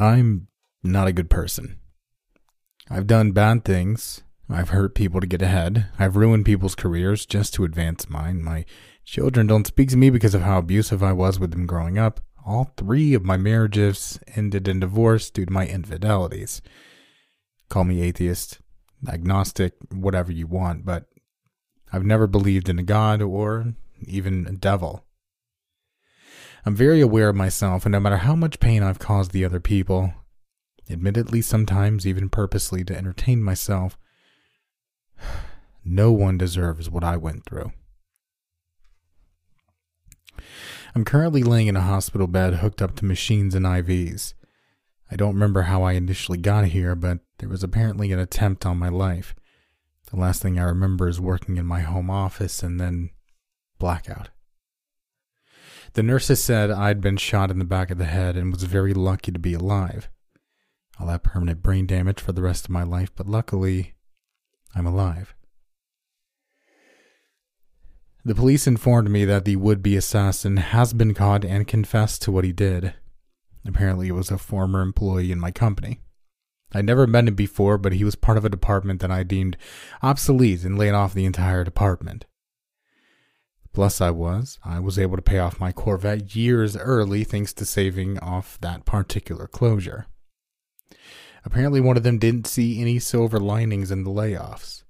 I'm not a good person. I've done bad things. I've hurt people to get ahead. I've ruined people's careers just to advance mine. My children don't speak to me because of how abusive I was with them growing up. All three of my marriages ended in divorce due to my infidelities. Call me atheist, agnostic, whatever you want, but I've never believed in a god or even a devil. I'm very aware of myself, and no matter how much pain I've caused the other people, admittedly sometimes even purposely to entertain myself, no one deserves what I went through. I'm currently laying in a hospital bed hooked up to machines and IVs. I don't remember how I initially got here, but there was apparently an attempt on my life. The last thing I remember is working in my home office and then blackout. The nurses said I'd been shot in the back of the head and was very lucky to be alive. I'll have permanent brain damage for the rest of my life, but luckily, I'm alive. The police informed me that the would be assassin has been caught and confessed to what he did. Apparently, it was a former employee in my company. I'd never met him before, but he was part of a department that I deemed obsolete and laid off the entire department. Plus, I was. I was able to pay off my Corvette years early thanks to saving off that particular closure. Apparently, one of them didn't see any silver linings in the layoffs.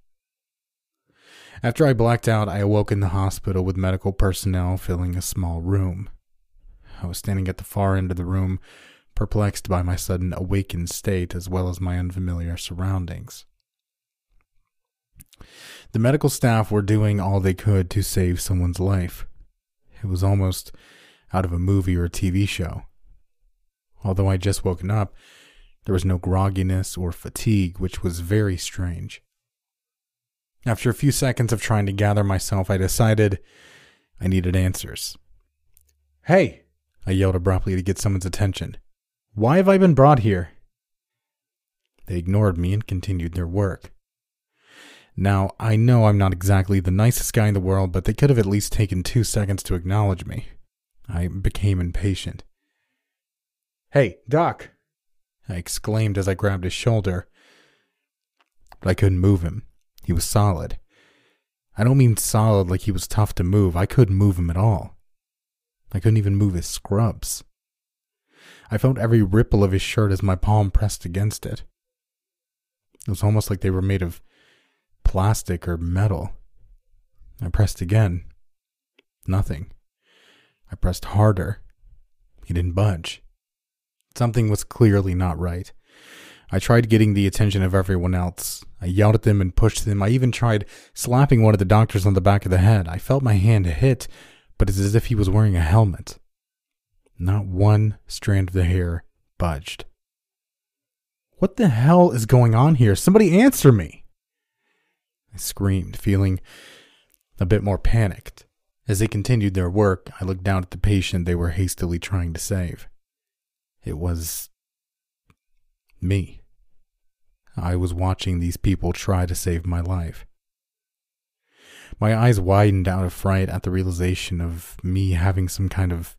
After I blacked out, I awoke in the hospital with medical personnel filling a small room. I was standing at the far end of the room, perplexed by my sudden awakened state as well as my unfamiliar surroundings. The medical staff were doing all they could to save someone's life. It was almost out of a movie or a TV show. Although I'd just woken up, there was no grogginess or fatigue, which was very strange. After a few seconds of trying to gather myself, I decided I needed answers. Hey! I yelled abruptly to get someone's attention. Why have I been brought here? They ignored me and continued their work. Now, I know I'm not exactly the nicest guy in the world, but they could have at least taken two seconds to acknowledge me. I became impatient. Hey, Doc! I exclaimed as I grabbed his shoulder. But I couldn't move him. He was solid. I don't mean solid like he was tough to move. I couldn't move him at all. I couldn't even move his scrubs. I felt every ripple of his shirt as my palm pressed against it. It was almost like they were made of plastic or metal. I pressed again. Nothing. I pressed harder. He didn't budge. Something was clearly not right. I tried getting the attention of everyone else. I yelled at them and pushed them. I even tried slapping one of the doctors on the back of the head. I felt my hand hit, but it's as if he was wearing a helmet. Not one strand of the hair budged. What the hell is going on here? Somebody answer me! I screamed, feeling a bit more panicked. As they continued their work, I looked down at the patient they were hastily trying to save. It was me. I was watching these people try to save my life. My eyes widened out of fright at the realization of me having some kind of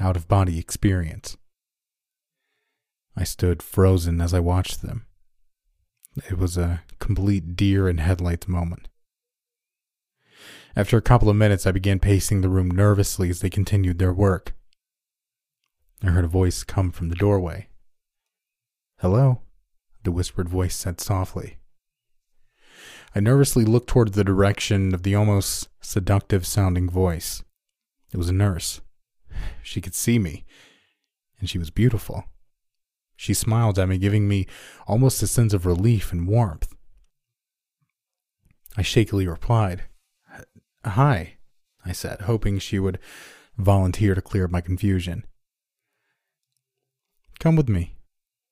out of body experience. I stood frozen as I watched them. It was a complete deer in headlights moment. After a couple of minutes, I began pacing the room nervously as they continued their work. I heard a voice come from the doorway. Hello? the whispered voice said softly. I nervously looked toward the direction of the almost seductive sounding voice. It was a nurse. She could see me, and she was beautiful. She smiled at me, giving me almost a sense of relief and warmth. I shakily replied, Hi, I said, hoping she would volunteer to clear up my confusion. Come with me,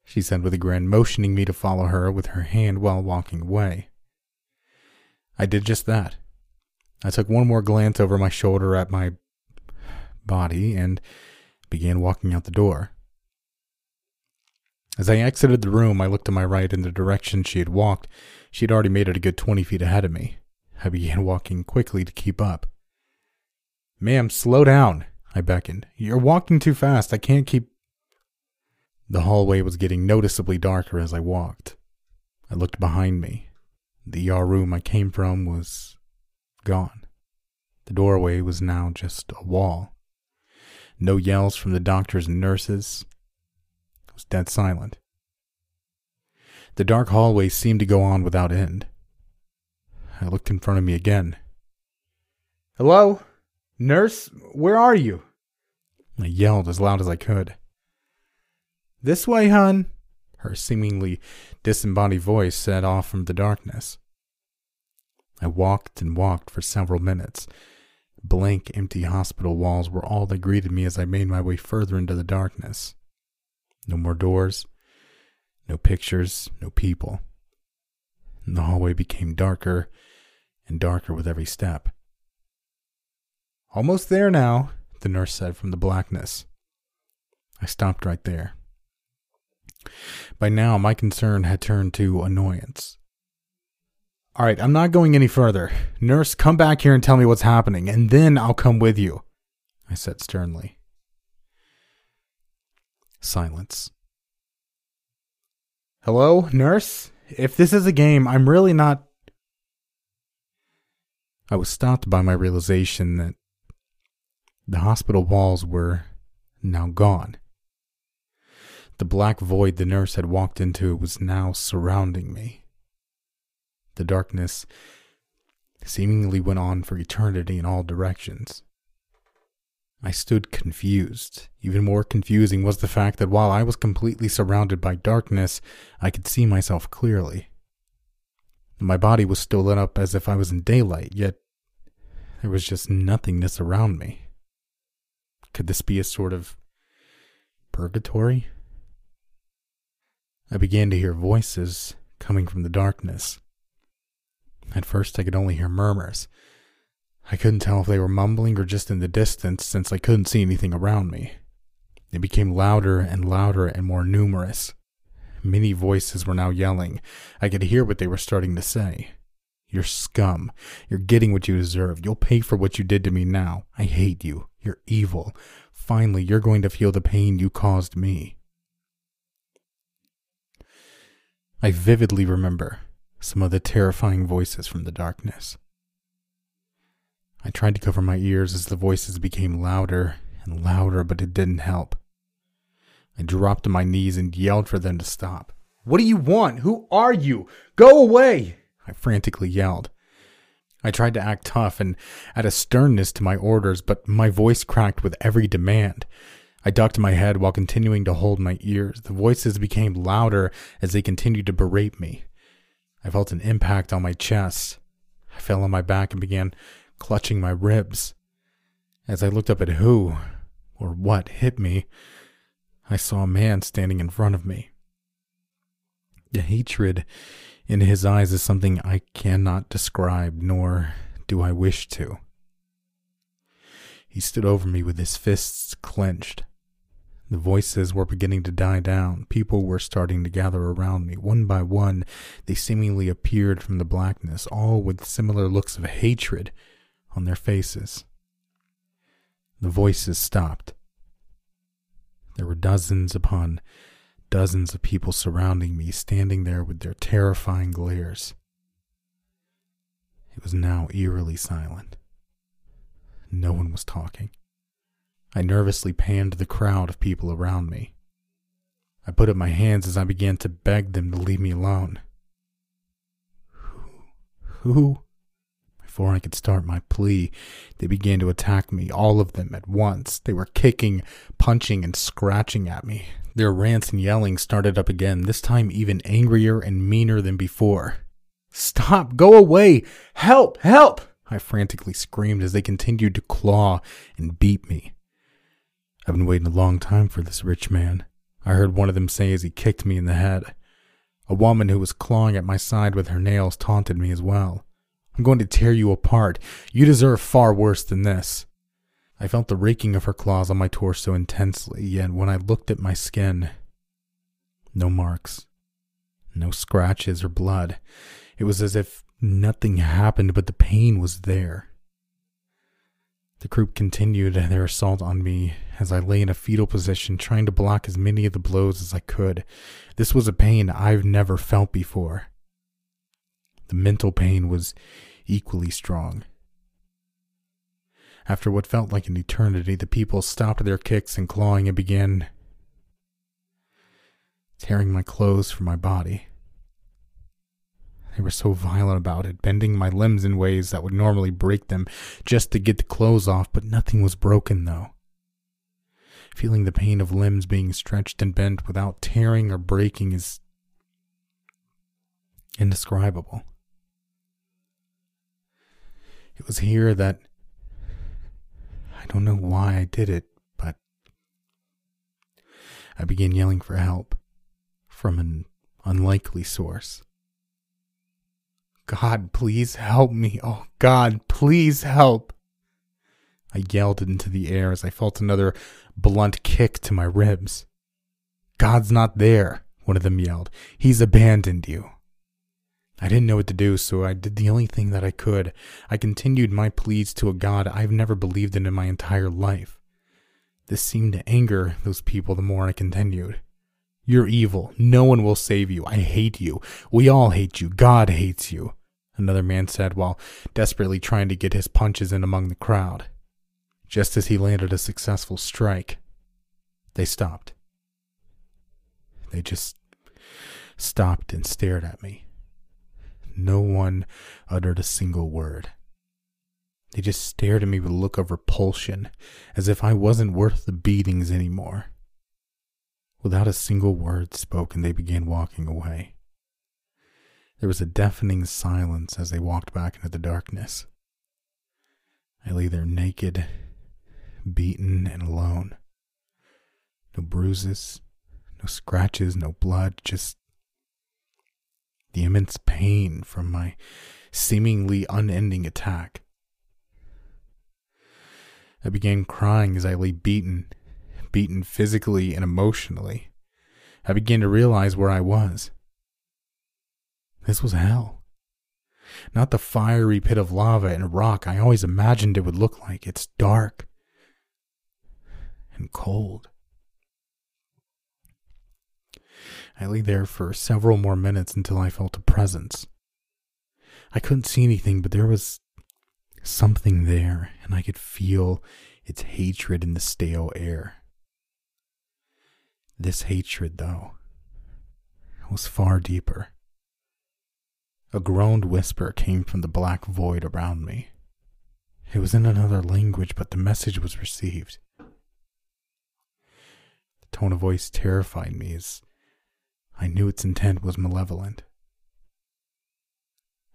she said with a grin, motioning me to follow her with her hand while walking away. I did just that. I took one more glance over my shoulder at my body and began walking out the door. As I exited the room, I looked to my right in the direction she had walked. She had already made it a good 20 feet ahead of me. I began walking quickly to keep up. Ma'am, slow down, I beckoned. You're walking too fast. I can't keep The hallway was getting noticeably darker as I walked. I looked behind me. The ER room I came from was gone. The doorway was now just a wall. No yells from the doctors and nurses. Was dead silent. The dark hallway seemed to go on without end. I looked in front of me again. Hello? Nurse, where are you? I yelled as loud as I could. This way, hun, her seemingly disembodied voice set off from the darkness. I walked and walked for several minutes. Blank, empty hospital walls were all that greeted me as I made my way further into the darkness. No more doors, no pictures, no people. And the hallway became darker and darker with every step. Almost there now, the nurse said from the blackness. I stopped right there. By now, my concern had turned to annoyance. All right, I'm not going any further. Nurse, come back here and tell me what's happening, and then I'll come with you, I said sternly. Silence. Hello, nurse? If this is a game, I'm really not. I was stopped by my realization that the hospital walls were now gone. The black void the nurse had walked into was now surrounding me. The darkness seemingly went on for eternity in all directions. I stood confused. Even more confusing was the fact that while I was completely surrounded by darkness, I could see myself clearly. My body was still lit up as if I was in daylight, yet there was just nothingness around me. Could this be a sort of purgatory? I began to hear voices coming from the darkness. At first, I could only hear murmurs. I couldn't tell if they were mumbling or just in the distance since I couldn't see anything around me. They became louder and louder and more numerous. Many voices were now yelling. I could hear what they were starting to say. You're scum. You're getting what you deserve. You'll pay for what you did to me now. I hate you. You're evil. Finally, you're going to feel the pain you caused me. I vividly remember some of the terrifying voices from the darkness. I tried to cover my ears as the voices became louder and louder, but it didn't help. I dropped to my knees and yelled for them to stop. What do you want? Who are you? Go away! I frantically yelled. I tried to act tough and add a sternness to my orders, but my voice cracked with every demand. I ducked my head while continuing to hold my ears. The voices became louder as they continued to berate me. I felt an impact on my chest. I fell on my back and began clutching my ribs. As I looked up at who or what hit me, I saw a man standing in front of me. The hatred in his eyes is something I cannot describe, nor do I wish to. He stood over me with his fists clenched. The voices were beginning to die down. People were starting to gather around me. One by one, they seemingly appeared from the blackness, all with similar looks of hatred on their faces. The voices stopped. There were dozens upon dozens of people surrounding me, standing there with their terrifying glares. It was now eerily silent. No one was talking. I nervously panned the crowd of people around me. I put up my hands as I began to beg them to leave me alone. Who? Who? Before I could start my plea, they began to attack me, all of them at once. They were kicking, punching, and scratching at me. Their rants and yelling started up again, this time even angrier and meaner than before. Stop! Go away! Help! Help! I frantically screamed as they continued to claw and beat me. I've been waiting a long time for this rich man, I heard one of them say as he kicked me in the head. A woman who was clawing at my side with her nails taunted me as well. I'm going to tear you apart. You deserve far worse than this. I felt the raking of her claws on my torso intensely, yet when I looked at my skin, no marks, no scratches or blood. It was as if nothing happened, but the pain was there. The group continued their assault on me as I lay in a fetal position, trying to block as many of the blows as I could. This was a pain I've never felt before. The mental pain was equally strong. After what felt like an eternity, the people stopped their kicks and clawing and began tearing my clothes from my body. They were so violent about it, bending my limbs in ways that would normally break them just to get the clothes off, but nothing was broken though. Feeling the pain of limbs being stretched and bent without tearing or breaking is indescribable. It was here that I don't know why I did it, but I began yelling for help from an unlikely source. God, please help me. Oh, God, please help. I yelled into the air as I felt another blunt kick to my ribs. God's not there, one of them yelled. He's abandoned you. I didn't know what to do, so I did the only thing that I could. I continued my pleas to a God I've never believed in in my entire life. This seemed to anger those people the more I continued. You're evil. No one will save you. I hate you. We all hate you. God hates you another man said while desperately trying to get his punches in among the crowd. Just as he landed a successful strike, they stopped. They just stopped and stared at me. No one uttered a single word. They just stared at me with a look of repulsion, as if I wasn't worth the beatings anymore. Without a single word spoken, they began walking away. There was a deafening silence as they walked back into the darkness. I lay there naked, beaten, and alone. No bruises, no scratches, no blood, just the immense pain from my seemingly unending attack. I began crying as I lay beaten, beaten physically and emotionally. I began to realize where I was. This was hell. Not the fiery pit of lava and rock I always imagined it would look like. It's dark and cold. I lay there for several more minutes until I felt a presence. I couldn't see anything, but there was something there, and I could feel its hatred in the stale air. This hatred, though, was far deeper. A groaned whisper came from the black void around me. It was in another language, but the message was received. The tone of voice terrified me as I knew its intent was malevolent.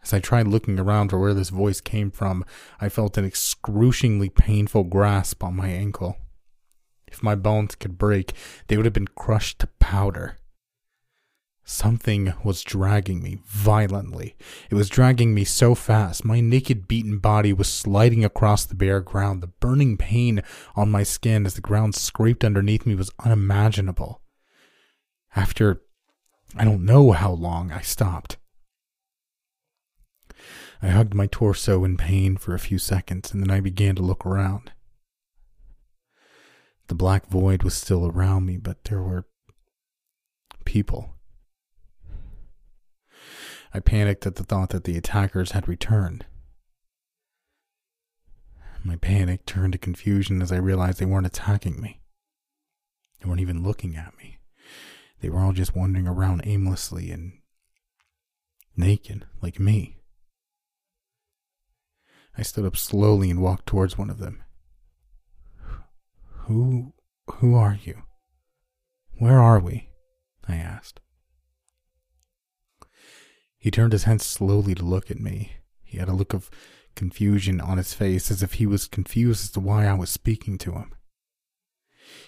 As I tried looking around for where this voice came from, I felt an excruciatingly painful grasp on my ankle. If my bones could break, they would have been crushed to powder. Something was dragging me violently. It was dragging me so fast. My naked, beaten body was sliding across the bare ground. The burning pain on my skin as the ground scraped underneath me was unimaginable. After I don't know how long, I stopped. I hugged my torso in pain for a few seconds, and then I began to look around. The black void was still around me, but there were people I panicked at the thought that the attackers had returned. My panic turned to confusion as I realized they weren't attacking me. They weren't even looking at me. They were all just wandering around aimlessly and naked, like me. I stood up slowly and walked towards one of them. Who who are you? Where are we? I asked. He turned his head slowly to look at me. He had a look of confusion on his face, as if he was confused as to why I was speaking to him.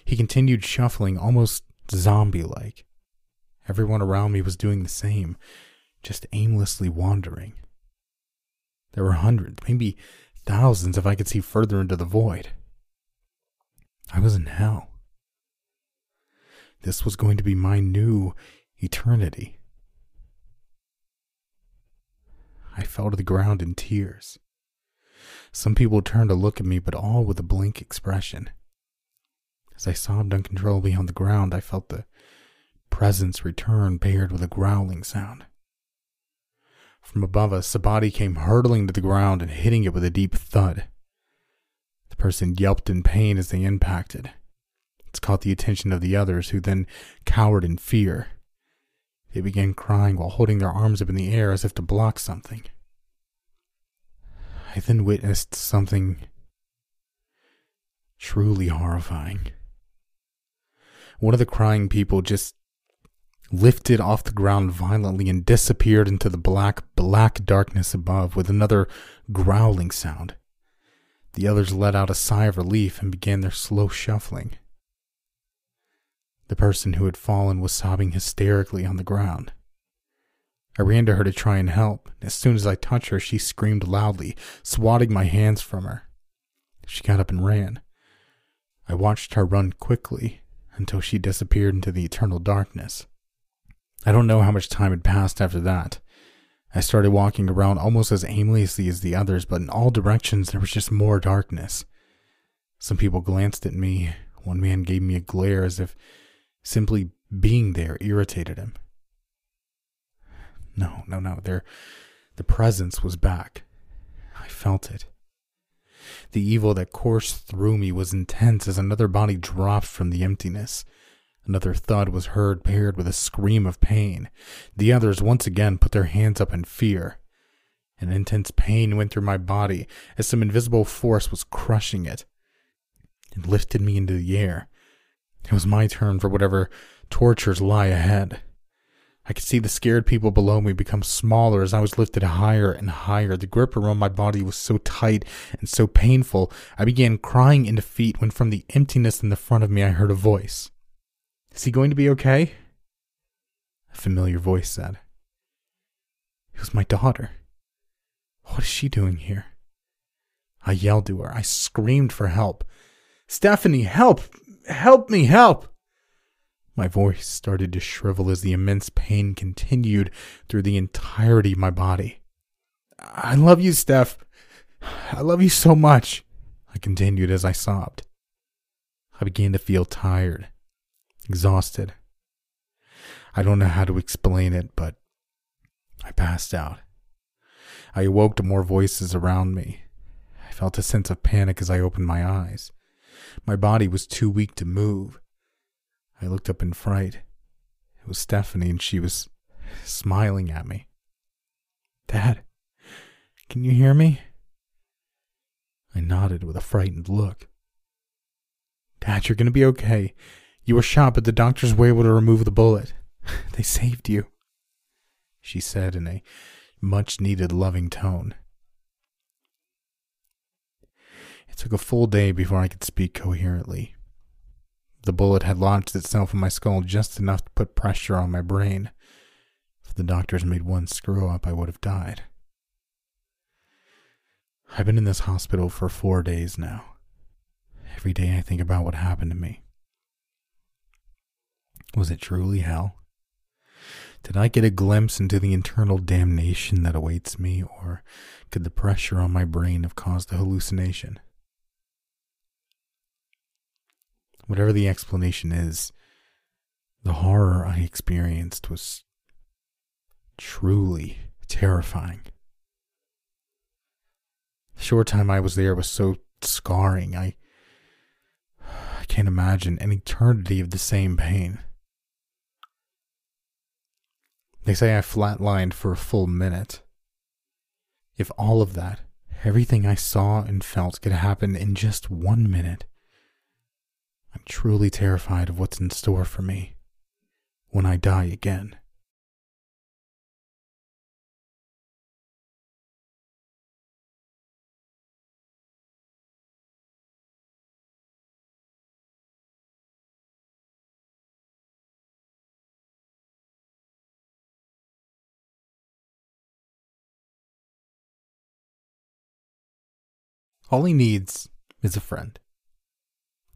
He continued shuffling, almost zombie like. Everyone around me was doing the same, just aimlessly wandering. There were hundreds, maybe thousands if I could see further into the void. I was in hell. This was going to be my new eternity. I fell to the ground in tears. Some people turned to look at me, but all with a blank expression. As I sobbed uncontrollably on the ground, I felt the presence returned paired with a growling sound. From above us, a body came hurtling to the ground and hitting it with a deep thud. The person yelped in pain as they impacted. It caught the attention of the others, who then cowered in fear. They began crying while holding their arms up in the air as if to block something. I then witnessed something truly horrifying. One of the crying people just lifted off the ground violently and disappeared into the black, black darkness above with another growling sound. The others let out a sigh of relief and began their slow shuffling. The person who had fallen was sobbing hysterically on the ground. I ran to her to try and help. As soon as I touched her, she screamed loudly, swatting my hands from her. She got up and ran. I watched her run quickly until she disappeared into the eternal darkness. I don't know how much time had passed after that. I started walking around almost as aimlessly as the others, but in all directions there was just more darkness. Some people glanced at me. One man gave me a glare as if simply being there irritated him. No, no, no. There, the presence was back. I felt it. The evil that coursed through me was intense as another body dropped from the emptiness. Another thud was heard, paired with a scream of pain. The others once again put their hands up in fear. An intense pain went through my body as some invisible force was crushing it. It lifted me into the air. It was my turn for whatever tortures lie ahead. I could see the scared people below me become smaller as I was lifted higher and higher. The grip around my body was so tight and so painful, I began crying in defeat when from the emptiness in the front of me I heard a voice. Is he going to be okay? A familiar voice said. It was my daughter. What is she doing here? I yelled to her. I screamed for help. Stephanie, help! Help me, help! My voice started to shrivel as the immense pain continued through the entirety of my body. I love you, Steph. I love you so much, I continued as I sobbed. I began to feel tired, exhausted. I don't know how to explain it, but I passed out. I awoke to more voices around me. I felt a sense of panic as I opened my eyes. My body was too weak to move. I looked up in fright. It was Stephanie, and she was smiling at me. Dad, can you hear me? I nodded with a frightened look. Dad, you're going to be okay. You were shot, but the doctors were able to remove the bullet. They saved you, she said in a much needed loving tone. It took a full day before I could speak coherently. The bullet had lodged itself in my skull just enough to put pressure on my brain. If the doctors made one screw up, I would have died. I've been in this hospital for four days now. Every day I think about what happened to me. Was it truly hell? Did I get a glimpse into the internal damnation that awaits me, or could the pressure on my brain have caused a hallucination? Whatever the explanation is, the horror I experienced was truly terrifying. The short time I was there was so scarring. I I can't imagine an eternity of the same pain. They say I flatlined for a full minute. If all of that, everything I saw and felt could happen in just one minute, I'm truly terrified of what's in store for me when I die again. All he needs is a friend.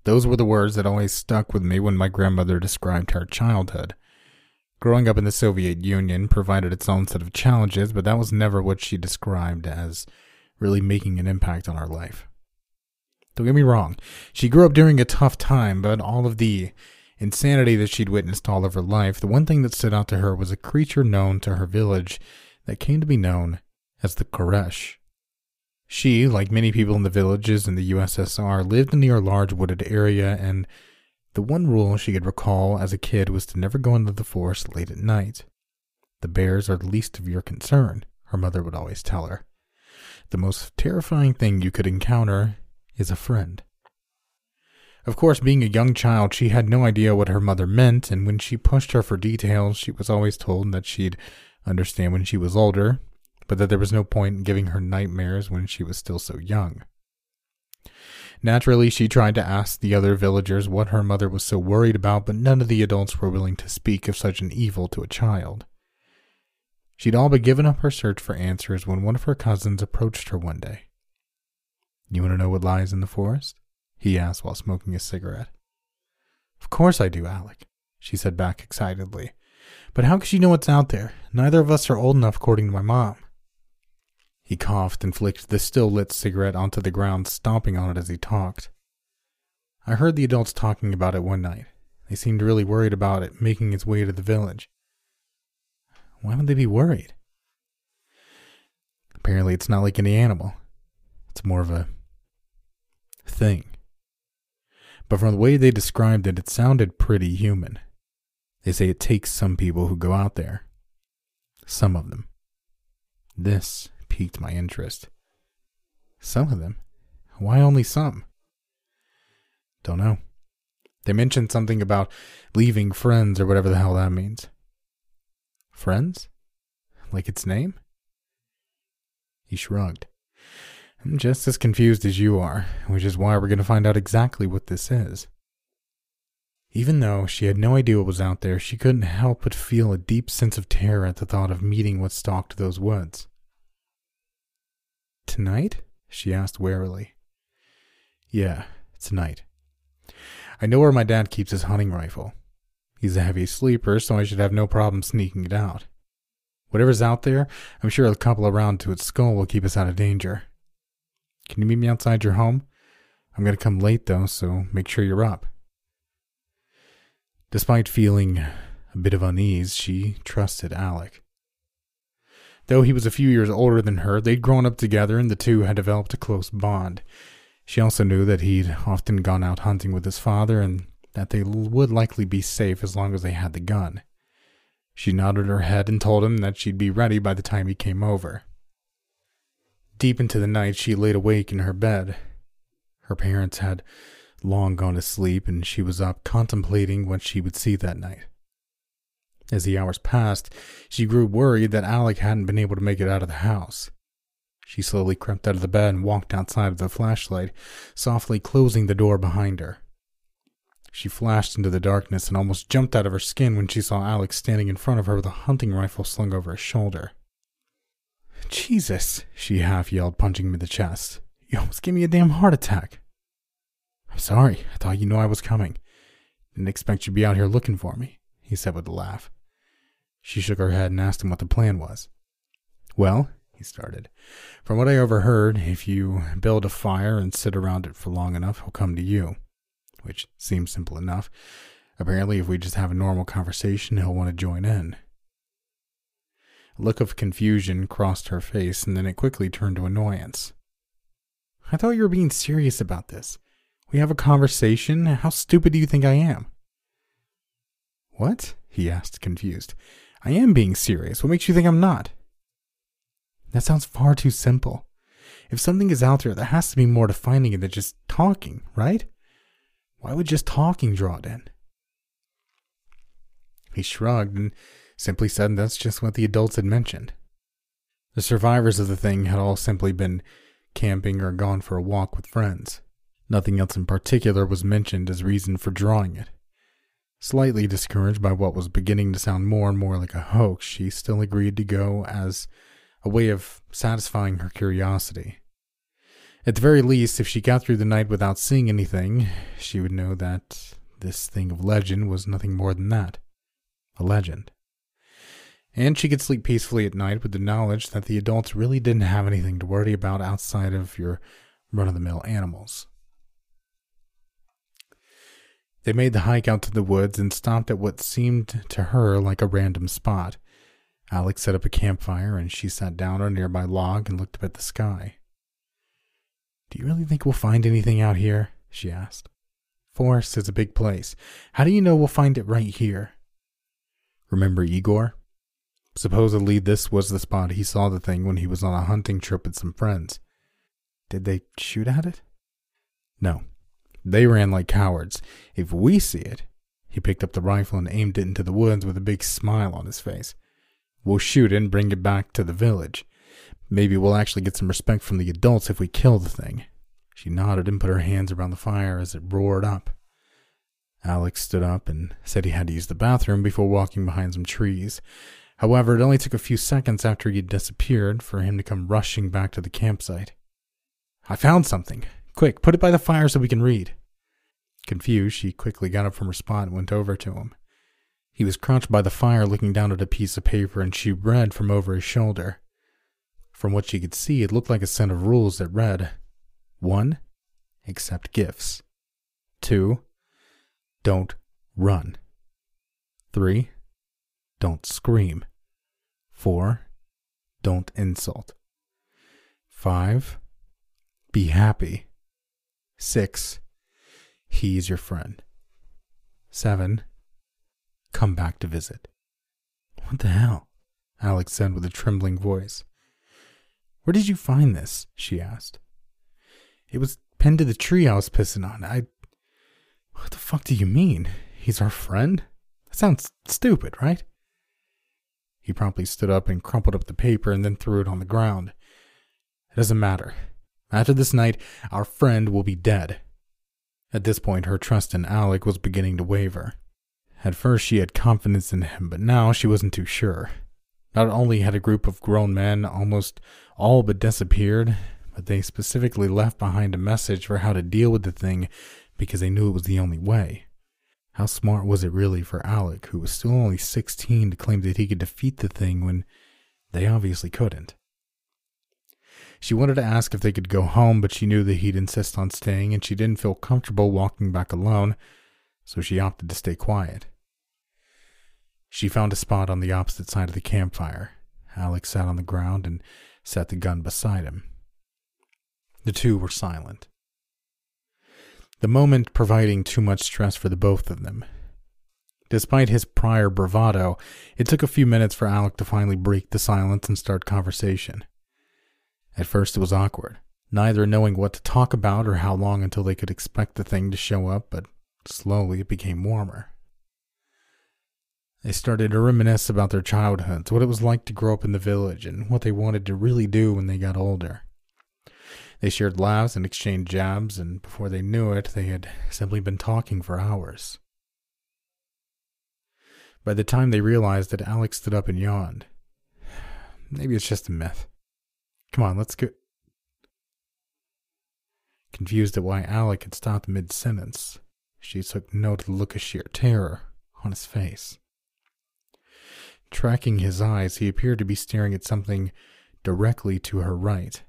Those were the words that always stuck with me when my grandmother described her childhood. Growing up in the Soviet Union provided its own set of challenges, but that was never what she described as really making an impact on her life. Don't get me wrong, she grew up during a tough time, but all of the insanity that she'd witnessed all of her life, the one thing that stood out to her was a creature known to her village that came to be known as the Koresh. She, like many people in the villages in the USSR, lived near a large wooded area, and the one rule she could recall as a kid was to never go into the forest late at night. The bears are the least of your concern, her mother would always tell her. The most terrifying thing you could encounter is a friend. Of course, being a young child, she had no idea what her mother meant, and when she pushed her for details, she was always told that she'd understand when she was older, but that there was no point in giving her nightmares when she was still so young. Naturally, she tried to ask the other villagers what her mother was so worried about, but none of the adults were willing to speak of such an evil to a child. She'd all but given up her search for answers when one of her cousins approached her one day. You want to know what lies in the forest? he asked while smoking a cigarette. Of course I do, Alec, she said back excitedly. But how could she know what's out there? Neither of us are old enough, according to my mom. He coughed and flicked the still lit cigarette onto the ground, stomping on it as he talked. I heard the adults talking about it one night. They seemed really worried about it making its way to the village. Why would they be worried? Apparently, it's not like any animal. It's more of a thing. But from the way they described it, it sounded pretty human. They say it takes some people who go out there. Some of them. This piqued my interest. Some of them? Why only some? Don't know. They mentioned something about leaving friends or whatever the hell that means. Friends? Like its name? He shrugged. I'm just as confused as you are, which is why we're going to find out exactly what this is. Even though she had no idea what was out there, she couldn't help but feel a deep sense of terror at the thought of meeting what stalked those woods. Tonight? she asked warily. Yeah, tonight. I know where my dad keeps his hunting rifle. He's a heavy sleeper, so I should have no problem sneaking it out. Whatever's out there, I'm sure a couple of rounds to its skull will keep us out of danger. Can you meet me outside your home? I'm going to come late, though, so make sure you're up. Despite feeling a bit of unease, she trusted Alec. Though he was a few years older than her, they'd grown up together and the two had developed a close bond. She also knew that he'd often gone out hunting with his father and that they would likely be safe as long as they had the gun. She nodded her head and told him that she'd be ready by the time he came over. Deep into the night, she laid awake in her bed. Her parents had long gone to sleep, and she was up contemplating what she would see that night. As the hours passed, she grew worried that Alec hadn't been able to make it out of the house. She slowly crept out of the bed and walked outside with the flashlight, softly closing the door behind her. She flashed into the darkness and almost jumped out of her skin when she saw Alec standing in front of her with a hunting rifle slung over his shoulder. Jesus, she half yelled, punching him in the chest. You almost gave me a damn heart attack. I'm sorry. I thought you knew I was coming. Didn't expect you'd be out here looking for me, he said with a laugh. She shook her head and asked him what the plan was. Well, he started, from what I overheard, if you build a fire and sit around it for long enough, he'll come to you. Which seems simple enough. Apparently, if we just have a normal conversation, he'll want to join in. A look of confusion crossed her face, and then it quickly turned to annoyance. I thought you were being serious about this. We have a conversation. How stupid do you think I am? What? he asked, confused. I am being serious. What makes you think I'm not? That sounds far too simple. If something is out there, there has to be more to finding it than just talking, right? Why would just talking draw it in? He shrugged and simply said that's just what the adults had mentioned. The survivors of the thing had all simply been camping or gone for a walk with friends. Nothing else in particular was mentioned as reason for drawing it. Slightly discouraged by what was beginning to sound more and more like a hoax, she still agreed to go as a way of satisfying her curiosity. At the very least, if she got through the night without seeing anything, she would know that this thing of legend was nothing more than that a legend. And she could sleep peacefully at night with the knowledge that the adults really didn't have anything to worry about outside of your run of the mill animals. They made the hike out to the woods and stopped at what seemed to her like a random spot. Alex set up a campfire and she sat down on a nearby log and looked up at the sky. Do you really think we'll find anything out here? she asked. Forest is a big place. How do you know we'll find it right here? Remember Igor? Supposedly, this was the spot he saw the thing when he was on a hunting trip with some friends. Did they shoot at it? No. They ran like cowards. If we see it, he picked up the rifle and aimed it into the woods with a big smile on his face. We'll shoot it and bring it back to the village. Maybe we'll actually get some respect from the adults if we kill the thing. She nodded and put her hands around the fire as it roared up. Alex stood up and said he had to use the bathroom before walking behind some trees. However, it only took a few seconds after he disappeared for him to come rushing back to the campsite. I found something. Quick, put it by the fire so we can read. Confused, she quickly got up from her spot and went over to him. He was crouched by the fire looking down at a piece of paper, and she read from over his shoulder. From what she could see, it looked like a set of rules that read 1. Accept gifts. 2. Don't run. 3. Don't scream. 4. Don't insult. 5. Be happy. 6. He is your friend. 7. Come back to visit. What the hell? Alex said with a trembling voice. Where did you find this? she asked. It was pinned to the tree I was pissing on. I. What the fuck do you mean? He's our friend? That sounds stupid, right? He promptly stood up and crumpled up the paper and then threw it on the ground. It doesn't matter. After this night, our friend will be dead. At this point, her trust in Alec was beginning to waver. At first, she had confidence in him, but now she wasn't too sure. Not only had a group of grown men almost all but disappeared, but they specifically left behind a message for how to deal with the thing because they knew it was the only way. How smart was it really for Alec, who was still only 16, to claim that he could defeat the thing when they obviously couldn't? She wanted to ask if they could go home, but she knew that he'd insist on staying, and she didn't feel comfortable walking back alone, so she opted to stay quiet. She found a spot on the opposite side of the campfire. Alex sat on the ground and set the gun beside him. The two were silent. The moment providing too much stress for the both of them. Despite his prior bravado, it took a few minutes for Alec to finally break the silence and start conversation. At first, it was awkward, neither knowing what to talk about or how long until they could expect the thing to show up, but slowly it became warmer. They started to reminisce about their childhoods, what it was like to grow up in the village, and what they wanted to really do when they got older. They shared laughs and exchanged jabs, and before they knew it, they had simply been talking for hours. By the time they realized that Alex stood up and yawned, maybe it's just a myth. Come on, let's go. Confused at why Alec had stopped mid sentence, she took note of the look of sheer terror on his face. Tracking his eyes, he appeared to be staring at something directly to her right.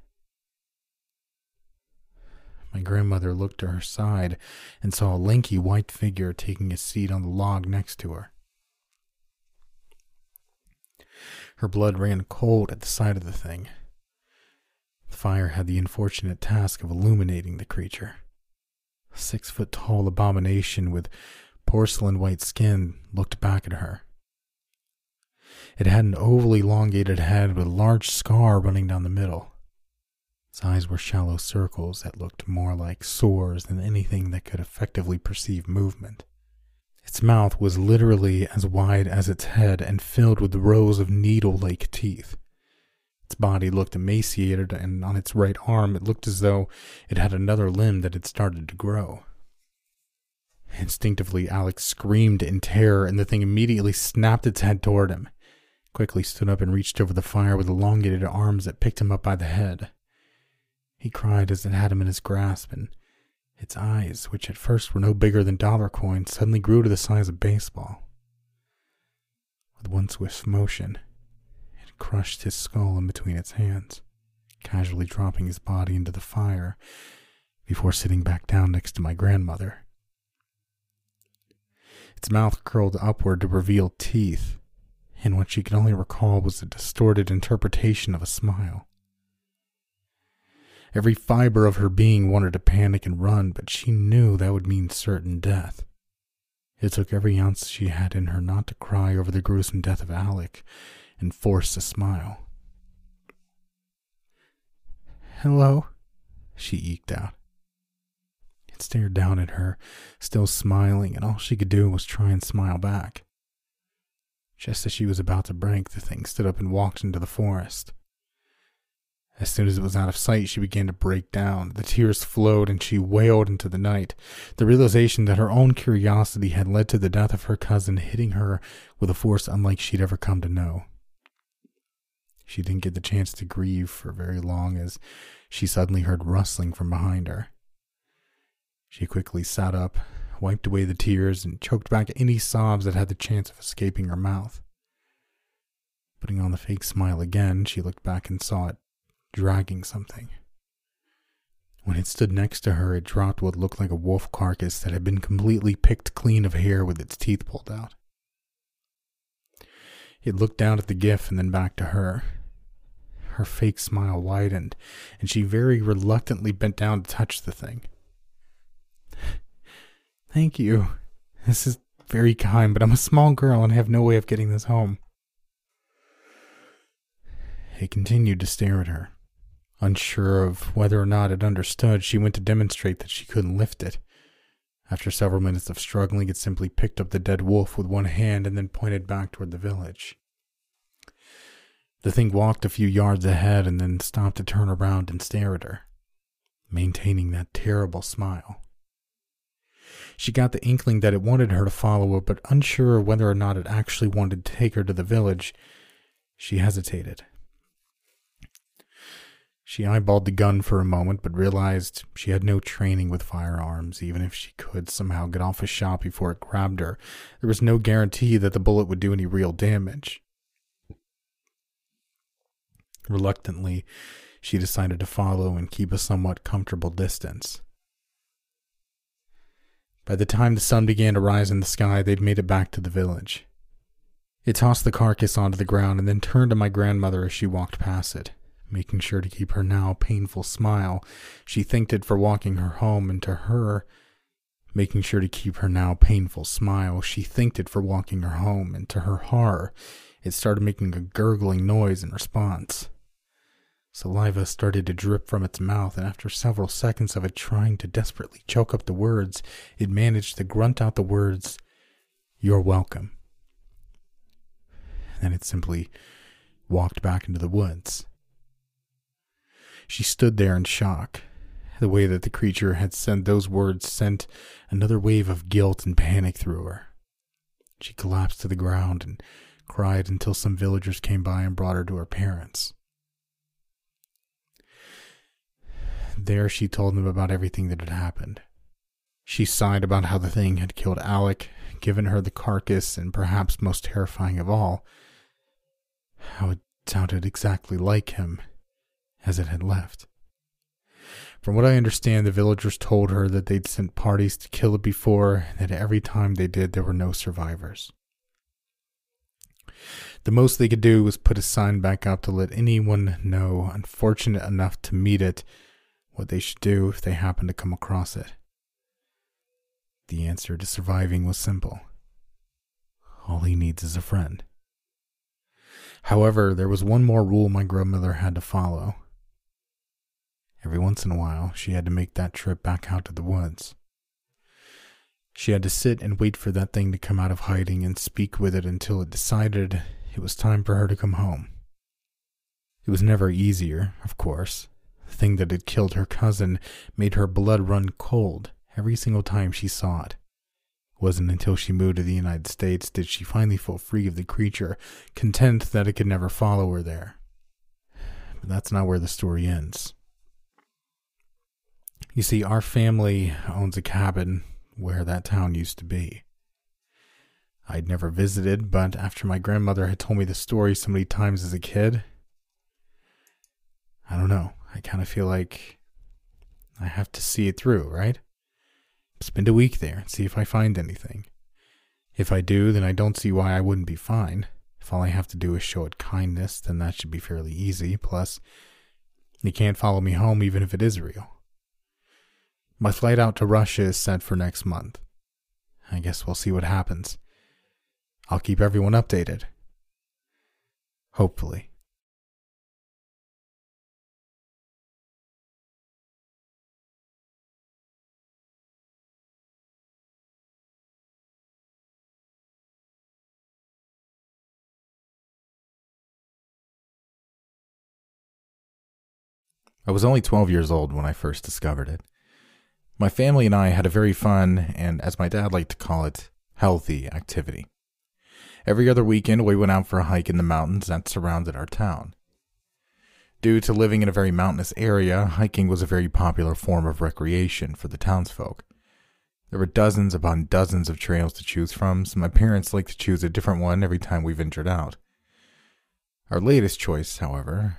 My grandmother looked to her side and saw a lanky white figure taking a seat on the log next to her. Her blood ran cold at the sight of the thing. The fire had the unfortunate task of illuminating the creature. A six foot tall abomination with porcelain white skin looked back at her. It had an oval elongated head with a large scar running down the middle. Its eyes were shallow circles that looked more like sores than anything that could effectively perceive movement. Its mouth was literally as wide as its head and filled with rows of needle like teeth. Its body looked emaciated, and on its right arm it looked as though it had another limb that had started to grow. Instinctively, Alex screamed in terror, and the thing immediately snapped its head toward him quickly stood up and reached over the fire with elongated arms that picked him up by the head. He cried as it had him in his grasp, and its eyes, which at first were no bigger than dollar coins, suddenly grew to the size of baseball. With one swift motion, crushed his skull in between its hands, casually dropping his body into the fire before sitting back down next to my grandmother. Its mouth curled upward to reveal teeth, and what she could only recall was a distorted interpretation of a smile. Every fiber of her being wanted to panic and run, but she knew that would mean certain death. It took every ounce she had in her not to cry over the gruesome death of Alec and forced a smile. Hello, she eked out. It stared down at her, still smiling, and all she could do was try and smile back. Just as she was about to break, the thing stood up and walked into the forest. As soon as it was out of sight, she began to break down. The tears flowed and she wailed into the night. The realization that her own curiosity had led to the death of her cousin hitting her with a force unlike she'd ever come to know. She didn't get the chance to grieve for very long as she suddenly heard rustling from behind her. She quickly sat up, wiped away the tears, and choked back any sobs that had the chance of escaping her mouth. Putting on the fake smile again, she looked back and saw it dragging something. When it stood next to her, it dropped what looked like a wolf carcass that had been completely picked clean of hair with its teeth pulled out. It looked down at the gift and then back to her. Her fake smile widened, and she very reluctantly bent down to touch the thing. Thank you. This is very kind, but I'm a small girl and have no way of getting this home. He continued to stare at her. Unsure of whether or not it understood, she went to demonstrate that she couldn't lift it. After several minutes of struggling, it simply picked up the dead wolf with one hand and then pointed back toward the village. The thing walked a few yards ahead and then stopped to turn around and stare at her, maintaining that terrible smile. She got the inkling that it wanted her to follow it, but unsure whether or not it actually wanted to take her to the village, she hesitated. She eyeballed the gun for a moment, but realized she had no training with firearms. Even if she could somehow get off a shot before it grabbed her, there was no guarantee that the bullet would do any real damage. Reluctantly, she decided to follow and keep a somewhat comfortable distance. By the time the sun began to rise in the sky, they'd made it back to the village. It tossed the carcass onto the ground and then turned to my grandmother as she walked past it making sure to keep her now painful smile. She thanked it for walking her home, and to her, making sure to keep her now painful smile, she thanked it for walking her home, and to her horror, it started making a gurgling noise in response. Saliva started to drip from its mouth, and after several seconds of it trying to desperately choke up the words, it managed to grunt out the words, You're welcome. Then it simply walked back into the woods. She stood there in shock. The way that the creature had sent those words sent another wave of guilt and panic through her. She collapsed to the ground and cried until some villagers came by and brought her to her parents. There she told them about everything that had happened. She sighed about how the thing had killed Alec, given her the carcass, and perhaps most terrifying of all, how it sounded exactly like him as it had left. From what I understand, the villagers told her that they'd sent parties to kill it before, and that every time they did, there were no survivors. The most they could do was put a sign back up to let anyone know, unfortunate enough to meet it, what they should do if they happened to come across it. The answer to surviving was simple all he needs is a friend. However, there was one more rule my grandmother had to follow. Every once in a while, she had to make that trip back out to the woods. She had to sit and wait for that thing to come out of hiding and speak with it until it decided it was time for her to come home. It was never easier, of course. The thing that had killed her cousin made her blood run cold every single time she saw it. It wasn't until she moved to the United States did she finally feel free of the creature, content that it could never follow her there. But that's not where the story ends. You see, our family owns a cabin where that town used to be. I'd never visited, but after my grandmother had told me the story so many times as a kid, I don't know. I kind of feel like I have to see it through, right? Spend a week there and see if I find anything. If I do, then I don't see why I wouldn't be fine. If all I have to do is show it kindness, then that should be fairly easy. Plus, you can't follow me home even if it is real. My flight out to Russia is set for next month. I guess we'll see what happens. I'll keep everyone updated. Hopefully. I was only 12 years old when I first discovered it. My family and I had a very fun, and as my dad liked to call it, healthy activity. Every other weekend, we went out for a hike in the mountains that surrounded our town. Due to living in a very mountainous area, hiking was a very popular form of recreation for the townsfolk. There were dozens upon dozens of trails to choose from, so my parents liked to choose a different one every time we ventured out. Our latest choice, however,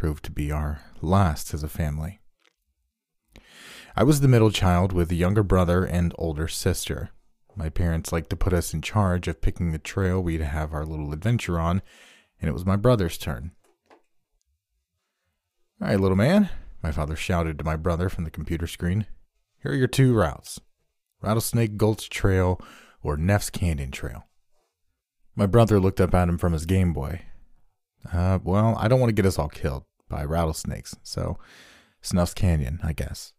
proved to be our last as a family. I was the middle child with a younger brother and older sister. My parents liked to put us in charge of picking the trail we'd have our little adventure on, and it was my brother's turn. All right, little man, my father shouted to my brother from the computer screen. Here are your two routes Rattlesnake Gulch Trail or Neff's Canyon Trail. My brother looked up at him from his Game Boy. Uh, well, I don't want to get us all killed by rattlesnakes, so Snuff's Canyon, I guess.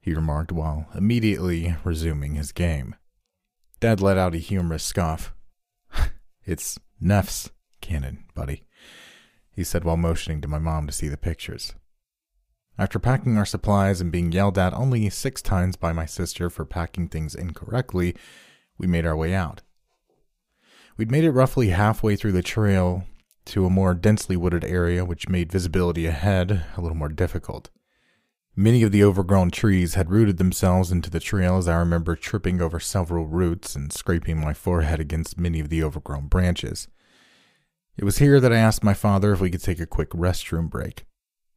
He remarked while immediately resuming his game. Dad let out a humorous scoff. it's Neff's Canyon, buddy, he said while motioning to my mom to see the pictures. After packing our supplies and being yelled at only six times by my sister for packing things incorrectly, we made our way out. We'd made it roughly halfway through the trail to a more densely wooded area, which made visibility ahead a little more difficult. Many of the overgrown trees had rooted themselves into the trail as I remember tripping over several roots and scraping my forehead against many of the overgrown branches. It was here that I asked my father if we could take a quick restroom break.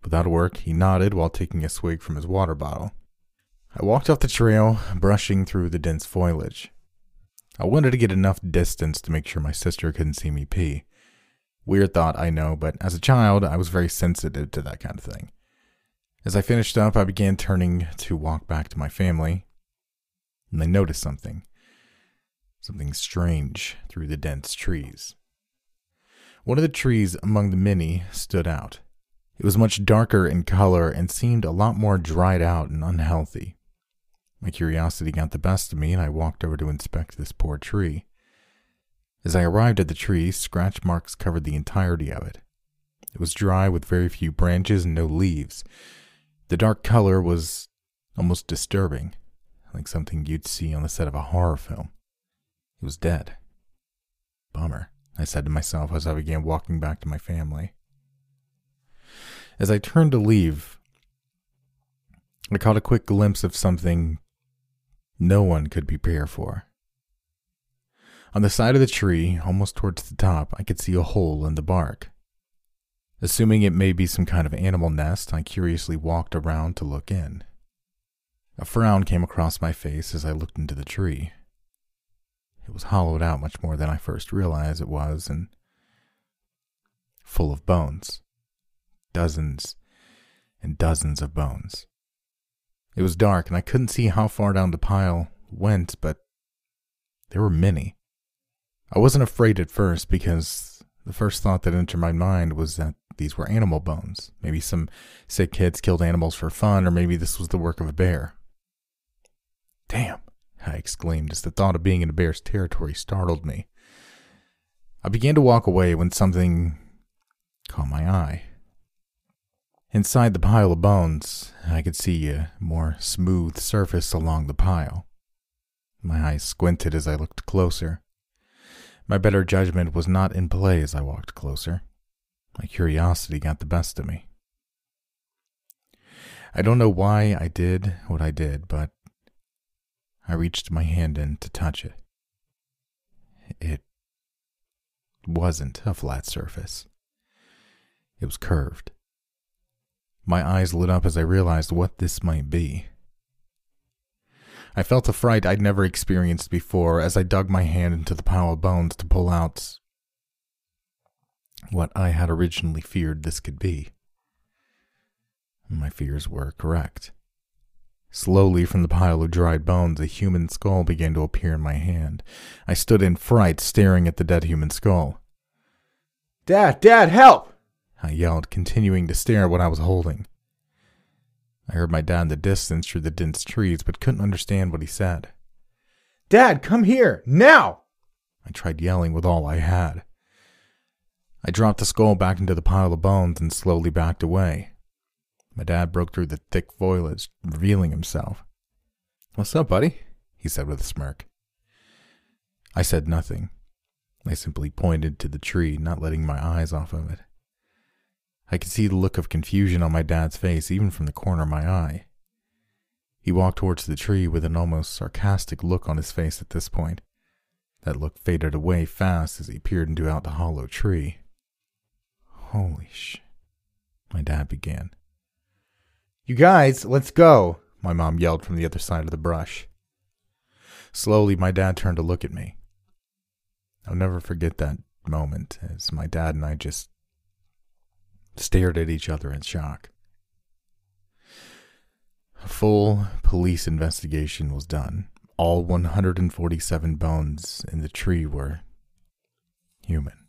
Without work, he nodded while taking a swig from his water bottle. I walked off the trail, brushing through the dense foliage. I wanted to get enough distance to make sure my sister couldn't see me pee. Weird thought, I know, but as a child, I was very sensitive to that kind of thing. As I finished up, I began turning to walk back to my family, and I noticed something. Something strange through the dense trees. One of the trees among the many stood out. It was much darker in color and seemed a lot more dried out and unhealthy. My curiosity got the best of me, and I walked over to inspect this poor tree. As I arrived at the tree, scratch marks covered the entirety of it. It was dry with very few branches and no leaves. The dark color was almost disturbing, like something you'd see on the set of a horror film. It was dead. Bummer, I said to myself as I began walking back to my family. As I turned to leave, I caught a quick glimpse of something no one could prepare for. On the side of the tree, almost towards the top, I could see a hole in the bark. Assuming it may be some kind of animal nest, I curiously walked around to look in. A frown came across my face as I looked into the tree. It was hollowed out much more than I first realized it was, and full of bones. Dozens and dozens of bones. It was dark, and I couldn't see how far down the pile went, but there were many. I wasn't afraid at first because the first thought that entered my mind was that these were animal bones. Maybe some sick kids killed animals for fun, or maybe this was the work of a bear. Damn, I exclaimed as the thought of being in a bear's territory startled me. I began to walk away when something caught my eye. Inside the pile of bones, I could see a more smooth surface along the pile. My eyes squinted as I looked closer. My better judgment was not in play as I walked closer. My curiosity got the best of me. I don't know why I did what I did, but I reached my hand in to touch it. it wasn't a flat surface. It was curved. My eyes lit up as I realized what this might be. I felt a fright I'd never experienced before as I dug my hand into the pile of bones to pull out what I had originally feared this could be. My fears were correct. Slowly, from the pile of dried bones, a human skull began to appear in my hand. I stood in fright, staring at the dead human skull. Dad, Dad, help! I yelled, continuing to stare at what I was holding. I heard my dad in the distance through the dense trees, but couldn't understand what he said. Dad, come here, now! I tried yelling with all I had. I dropped the skull back into the pile of bones and slowly backed away. My dad broke through the thick foliage, revealing himself. What's up, buddy? he said with a smirk. I said nothing. I simply pointed to the tree, not letting my eyes off of it. I could see the look of confusion on my dad's face even from the corner of my eye. He walked towards the tree with an almost sarcastic look on his face at this point. That look faded away fast as he peered into out the hollow tree. Holy sh! My dad began. You guys, let's go, my mom yelled from the other side of the brush. Slowly, my dad turned to look at me. I'll never forget that moment as my dad and I just stared at each other in shock. A full police investigation was done. All 147 bones in the tree were human.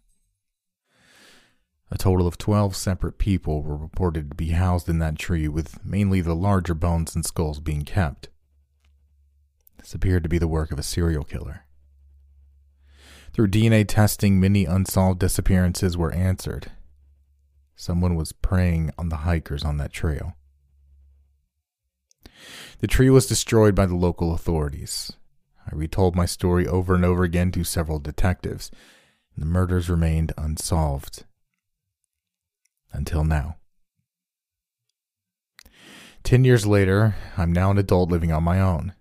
A total of 12 separate people were reported to be housed in that tree, with mainly the larger bones and skulls being kept. This appeared to be the work of a serial killer. Through DNA testing, many unsolved disappearances were answered. Someone was preying on the hikers on that trail. The tree was destroyed by the local authorities. I retold my story over and over again to several detectives. And the murders remained unsolved until now. Ten years later, I'm now an adult living on my own.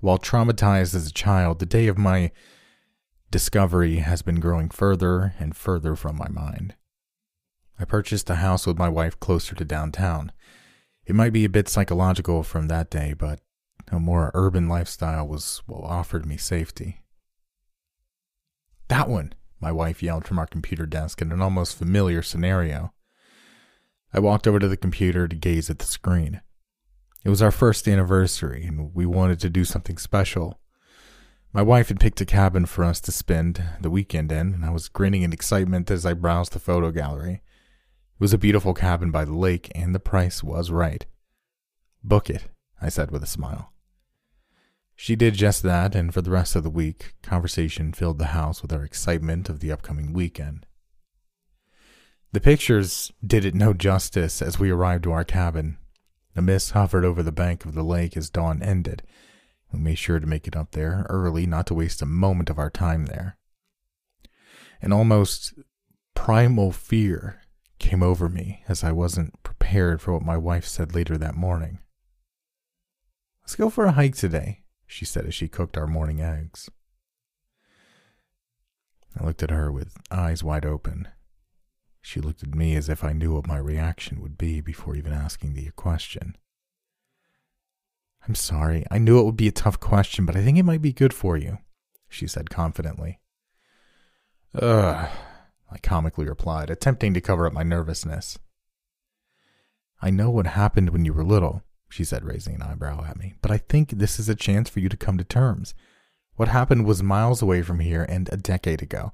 While traumatized as a child, the day of my discovery has been growing further and further from my mind. I purchased a house with my wife closer to downtown. It might be a bit psychological from that day, but a more urban lifestyle was what offered me safety. That one, my wife yelled from our computer desk in an almost familiar scenario. I walked over to the computer to gaze at the screen. It was our first anniversary, and we wanted to do something special. My wife had picked a cabin for us to spend the weekend in, and I was grinning in excitement as I browsed the photo gallery. It was a beautiful cabin by the lake, and the price was right. Book it, I said with a smile. She did just that, and for the rest of the week, conversation filled the house with our excitement of the upcoming weekend. The pictures did it no justice as we arrived to our cabin. A mist hovered over the bank of the lake as dawn ended. We made sure to make it up there early, not to waste a moment of our time there. An almost primal fear came over me as I wasn't prepared for what my wife said later that morning. Let's go for a hike today, she said as she cooked our morning eggs. I looked at her with eyes wide open. She looked at me as if I knew what my reaction would be before even asking the question. I'm sorry. I knew it would be a tough question, but I think it might be good for you, she said confidently. Ugh, I comically replied, attempting to cover up my nervousness. I know what happened when you were little, she said, raising an eyebrow at me, but I think this is a chance for you to come to terms. What happened was miles away from here and a decade ago.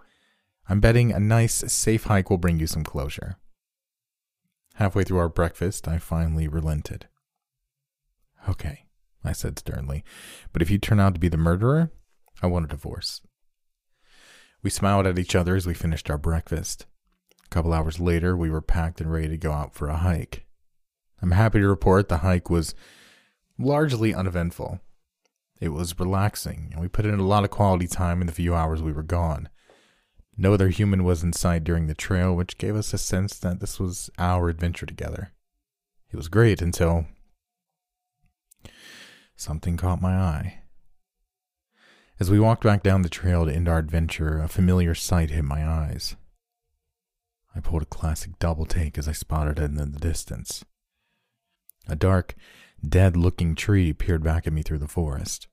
I'm betting a nice, safe hike will bring you some closure. Halfway through our breakfast, I finally relented. Okay, I said sternly, but if you turn out to be the murderer, I want a divorce. We smiled at each other as we finished our breakfast. A couple hours later, we were packed and ready to go out for a hike. I'm happy to report the hike was largely uneventful. It was relaxing, and we put in a lot of quality time in the few hours we were gone. No other human was in sight during the trail, which gave us a sense that this was our adventure together. It was great until something caught my eye. As we walked back down the trail to end our adventure, a familiar sight hit my eyes. I pulled a classic double take as I spotted it in the distance. A dark, dead looking tree peered back at me through the forest.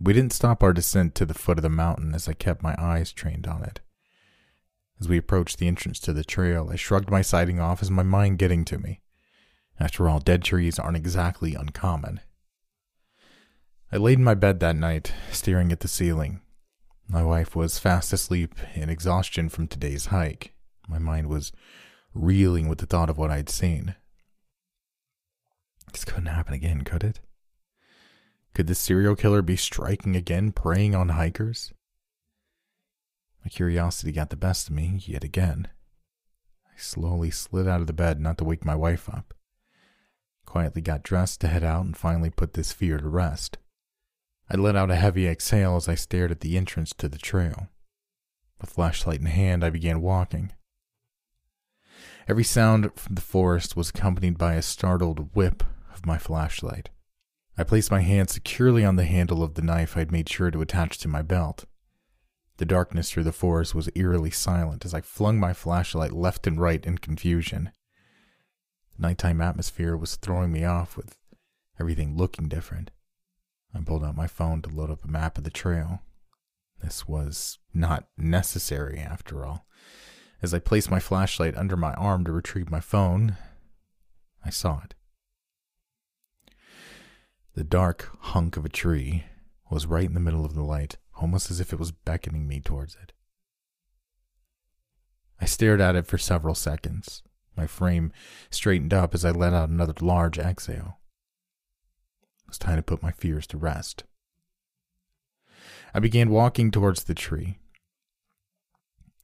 We didn't stop our descent to the foot of the mountain as I kept my eyes trained on it. As we approached the entrance to the trail, I shrugged my sighting off as my mind getting to me. After all, dead trees aren't exactly uncommon. I laid in my bed that night, staring at the ceiling. My wife was fast asleep in exhaustion from today's hike. My mind was reeling with the thought of what I'd seen. This couldn't happen again, could it? Could the serial killer be striking again, preying on hikers? My curiosity got the best of me yet again. I slowly slid out of the bed not to wake my wife up. Quietly got dressed to head out and finally put this fear to rest. I let out a heavy exhale as I stared at the entrance to the trail. A flashlight in hand, I began walking. Every sound from the forest was accompanied by a startled whip of my flashlight. I placed my hand securely on the handle of the knife I'd made sure to attach to my belt. The darkness through the forest was eerily silent as I flung my flashlight left and right in confusion. The nighttime atmosphere was throwing me off with everything looking different. I pulled out my phone to load up a map of the trail. This was not necessary, after all. As I placed my flashlight under my arm to retrieve my phone, I saw it. The dark hunk of a tree was right in the middle of the light, almost as if it was beckoning me towards it. I stared at it for several seconds. My frame straightened up as I let out another large exhale. Was time to put my fears to rest. I began walking towards the tree.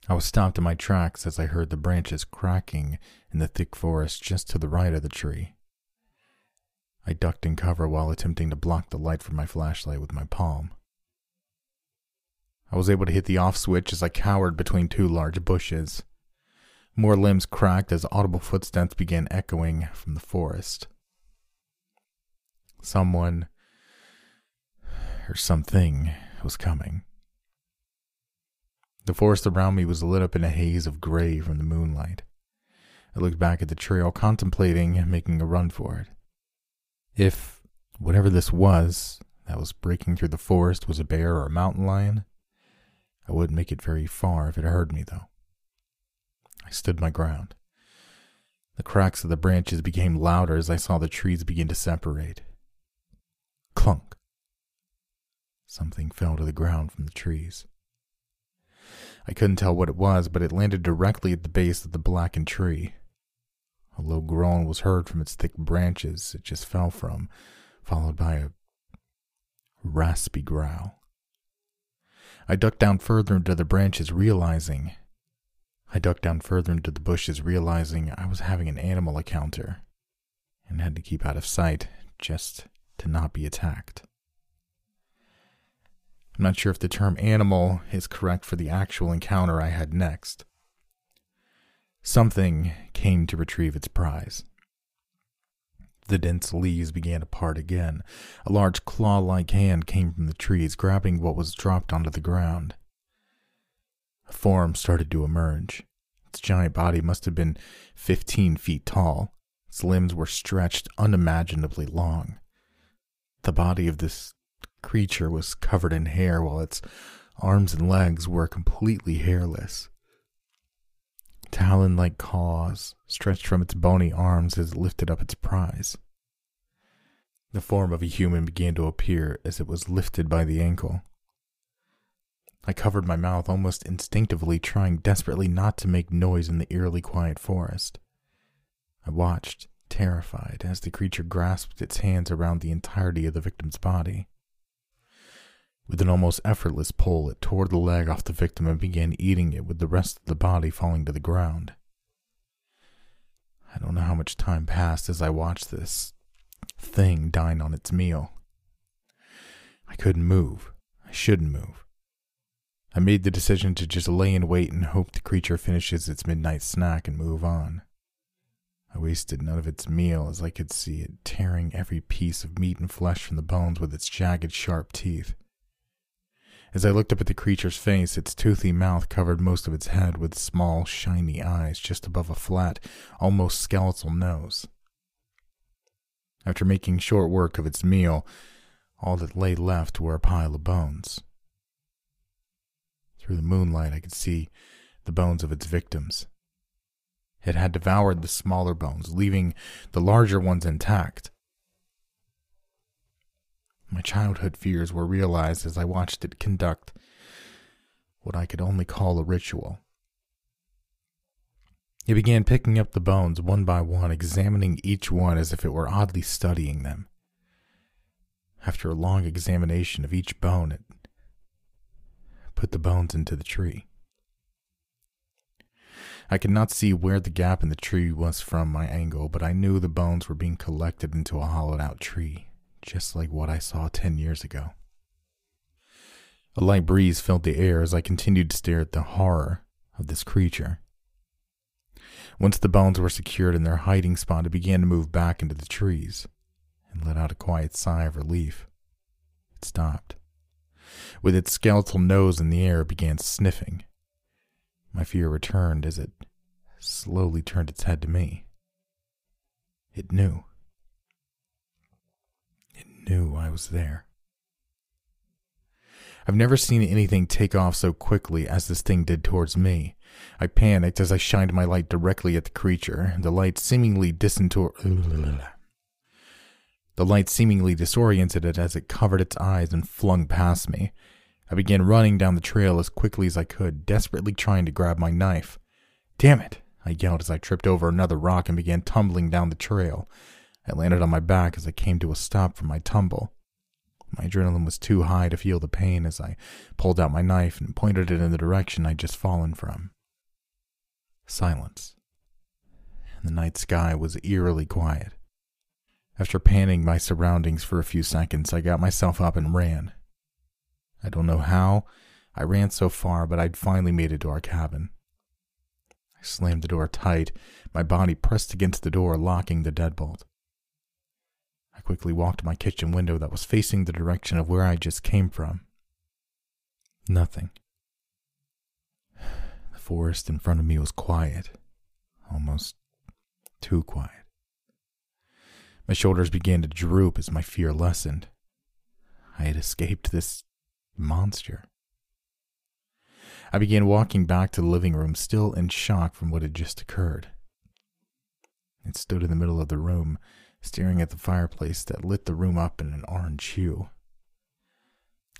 I was stopped in my tracks as I heard the branches cracking in the thick forest just to the right of the tree. I ducked in cover while attempting to block the light from my flashlight with my palm. I was able to hit the off switch as I cowered between two large bushes. More limbs cracked as audible footsteps began echoing from the forest. Someone or something was coming. The forest around me was lit up in a haze of gray from the moonlight. I looked back at the trail, contemplating making a run for it. If whatever this was that was breaking through the forest was a bear or a mountain lion, I wouldn't make it very far if it heard me, though. I stood my ground. The cracks of the branches became louder as I saw the trees begin to separate. Clunk. Something fell to the ground from the trees. I couldn't tell what it was, but it landed directly at the base of the blackened tree. A low groan was heard from its thick branches it just fell from, followed by a raspy growl. I ducked down further into the branches, realizing. I ducked down further into the bushes, realizing I was having an animal encounter and had to keep out of sight just to not be attacked. I'm not sure if the term animal is correct for the actual encounter I had next. Something came to retrieve its prize. The dense leaves began to part again. A large claw like hand came from the trees, grabbing what was dropped onto the ground. A form started to emerge. Its giant body must have been fifteen feet tall. Its limbs were stretched unimaginably long. The body of this creature was covered in hair, while its arms and legs were completely hairless. Talon like claws stretched from its bony arms as it lifted up its prize. The form of a human began to appear as it was lifted by the ankle. I covered my mouth almost instinctively, trying desperately not to make noise in the eerily quiet forest. I watched, terrified, as the creature grasped its hands around the entirety of the victim's body. With an almost effortless pull, it tore the leg off the victim and began eating it with the rest of the body falling to the ground. I don't know how much time passed as I watched this thing dine on its meal. I couldn't move. I shouldn't move. I made the decision to just lay in wait and hope the creature finishes its midnight snack and move on. I wasted none of its meal as I could see it tearing every piece of meat and flesh from the bones with its jagged, sharp teeth. As I looked up at the creature's face, its toothy mouth covered most of its head with small, shiny eyes just above a flat, almost skeletal nose. After making short work of its meal, all that lay left were a pile of bones. Through the moonlight, I could see the bones of its victims. It had devoured the smaller bones, leaving the larger ones intact. My childhood fears were realized as I watched it conduct what I could only call a ritual. It began picking up the bones one by one, examining each one as if it were oddly studying them. After a long examination of each bone, it put the bones into the tree. I could not see where the gap in the tree was from my angle, but I knew the bones were being collected into a hollowed out tree, just like what I saw ten years ago. A light breeze filled the air as I continued to stare at the horror of this creature. Once the bones were secured in their hiding spot, it began to move back into the trees and let out a quiet sigh of relief. It stopped. With its skeletal nose in the air, it began sniffing my fear returned as it slowly turned its head to me. It knew. It knew I was there. I've never seen anything take off so quickly as this thing did towards me. I panicked as I shined my light directly at the creature, the light seemingly disentor- The light seemingly disoriented it as it covered its eyes and flung past me. I began running down the trail as quickly as I could, desperately trying to grab my knife. Damn it! I yelled as I tripped over another rock and began tumbling down the trail. I landed on my back as I came to a stop from my tumble. My adrenaline was too high to feel the pain as I pulled out my knife and pointed it in the direction I'd just fallen from. Silence. The night sky was eerily quiet. After panning my surroundings for a few seconds, I got myself up and ran. I don't know how I ran so far, but I'd finally made it to our cabin. I slammed the door tight, my body pressed against the door, locking the deadbolt. I quickly walked to my kitchen window that was facing the direction of where I just came from. Nothing. The forest in front of me was quiet, almost too quiet. My shoulders began to droop as my fear lessened. I had escaped this monster. I began walking back to the living room, still in shock from what had just occurred. It stood in the middle of the room, staring at the fireplace that lit the room up in an orange hue.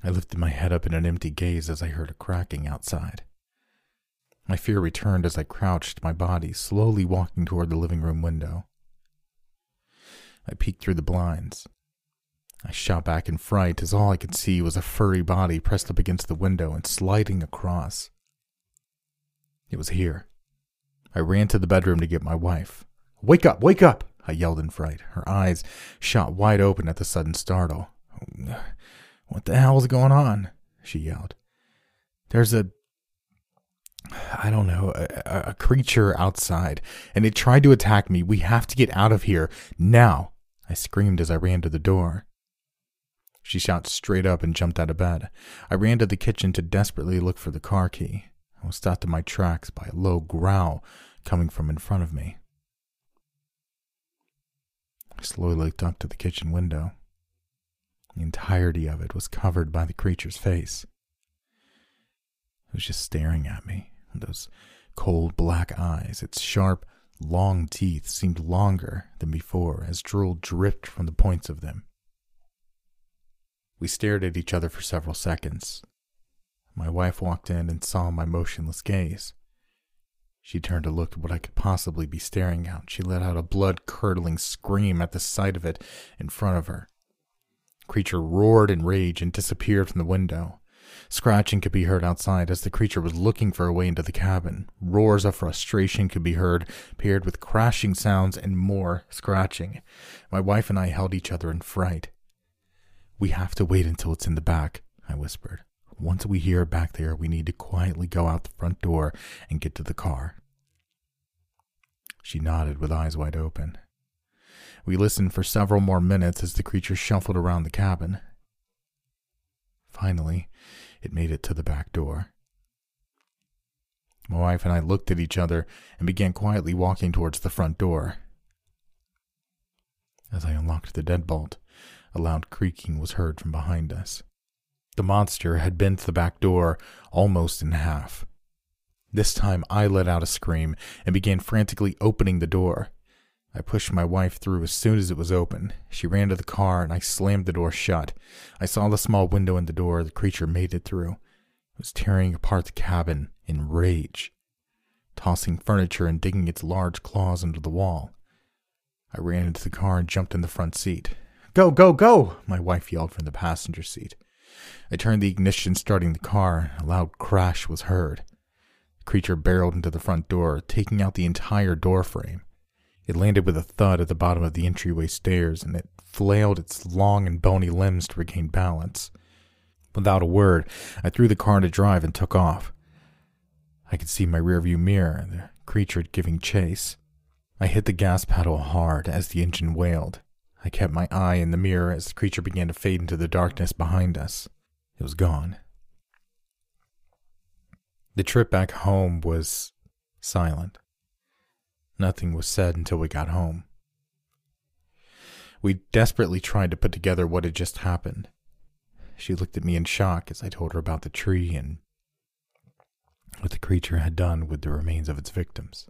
I lifted my head up in an empty gaze as I heard a cracking outside. My fear returned as I crouched, my body slowly walking toward the living room window. I peeked through the blinds. I shot back in fright as all I could see was a furry body pressed up against the window and sliding across. It was here. I ran to the bedroom to get my wife. Wake up! Wake up! I yelled in fright. Her eyes shot wide open at the sudden startle. What the hell is going on? She yelled. There's a. I don't know, a, a creature outside, and it tried to attack me. We have to get out of here now! I screamed as I ran to the door. She shot straight up and jumped out of bed. I ran to the kitchen to desperately look for the car key. I was stopped in my tracks by a low growl coming from in front of me. I slowly looked up to the kitchen window. The entirety of it was covered by the creature's face. It was just staring at me, those cold black eyes, its sharp, long teeth seemed longer than before as drool dripped from the points of them. We stared at each other for several seconds. My wife walked in and saw my motionless gaze. She turned to look at what I could possibly be staring at. She let out a blood curdling scream at the sight of it in front of her. The creature roared in rage and disappeared from the window. Scratching could be heard outside as the creature was looking for a way into the cabin. Roars of frustration could be heard, paired with crashing sounds and more scratching. My wife and I held each other in fright. We have to wait until it's in the back, I whispered. Once we hear it back there, we need to quietly go out the front door and get to the car. She nodded with eyes wide open. We listened for several more minutes as the creature shuffled around the cabin. Finally, it made it to the back door. My wife and I looked at each other and began quietly walking towards the front door. As I unlocked the deadbolt, a loud creaking was heard from behind us. The monster had bent the back door almost in half. This time I let out a scream and began frantically opening the door. I pushed my wife through as soon as it was open. She ran to the car and I slammed the door shut. I saw the small window in the door the creature made it through. It was tearing apart the cabin in rage, tossing furniture and digging its large claws into the wall. I ran into the car and jumped in the front seat. Go, go, go! My wife yelled from the passenger seat. I turned the ignition, starting the car. A loud crash was heard. The creature barreled into the front door, taking out the entire door frame. It landed with a thud at the bottom of the entryway stairs, and it flailed its long and bony limbs to regain balance. Without a word, I threw the car into drive and took off. I could see my rearview mirror, the creature giving chase. I hit the gas pedal hard as the engine wailed. I kept my eye in the mirror as the creature began to fade into the darkness behind us. It was gone. The trip back home was silent. Nothing was said until we got home. We desperately tried to put together what had just happened. She looked at me in shock as I told her about the tree and what the creature had done with the remains of its victims.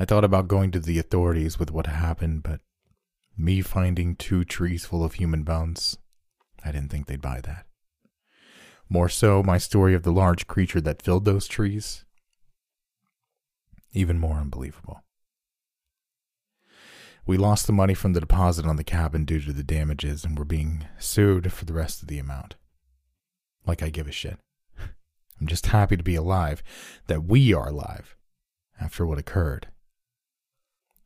I thought about going to the authorities with what happened, but me finding two trees full of human bones, I didn't think they'd buy that. More so, my story of the large creature that filled those trees, even more unbelievable. We lost the money from the deposit on the cabin due to the damages and were being sued for the rest of the amount. Like I give a shit. I'm just happy to be alive, that we are alive after what occurred.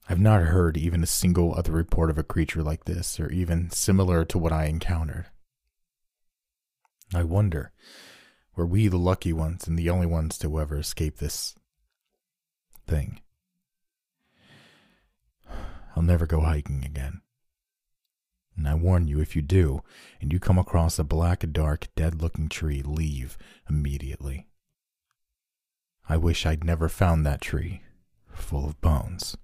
I've not heard even a single other report of a creature like this, or even similar to what I encountered. I wonder, were we the lucky ones and the only ones to ever escape this thing? I'll never go hiking again. And I warn you, if you do, and you come across a black, dark, dead looking tree, leave immediately. I wish I'd never found that tree full of bones.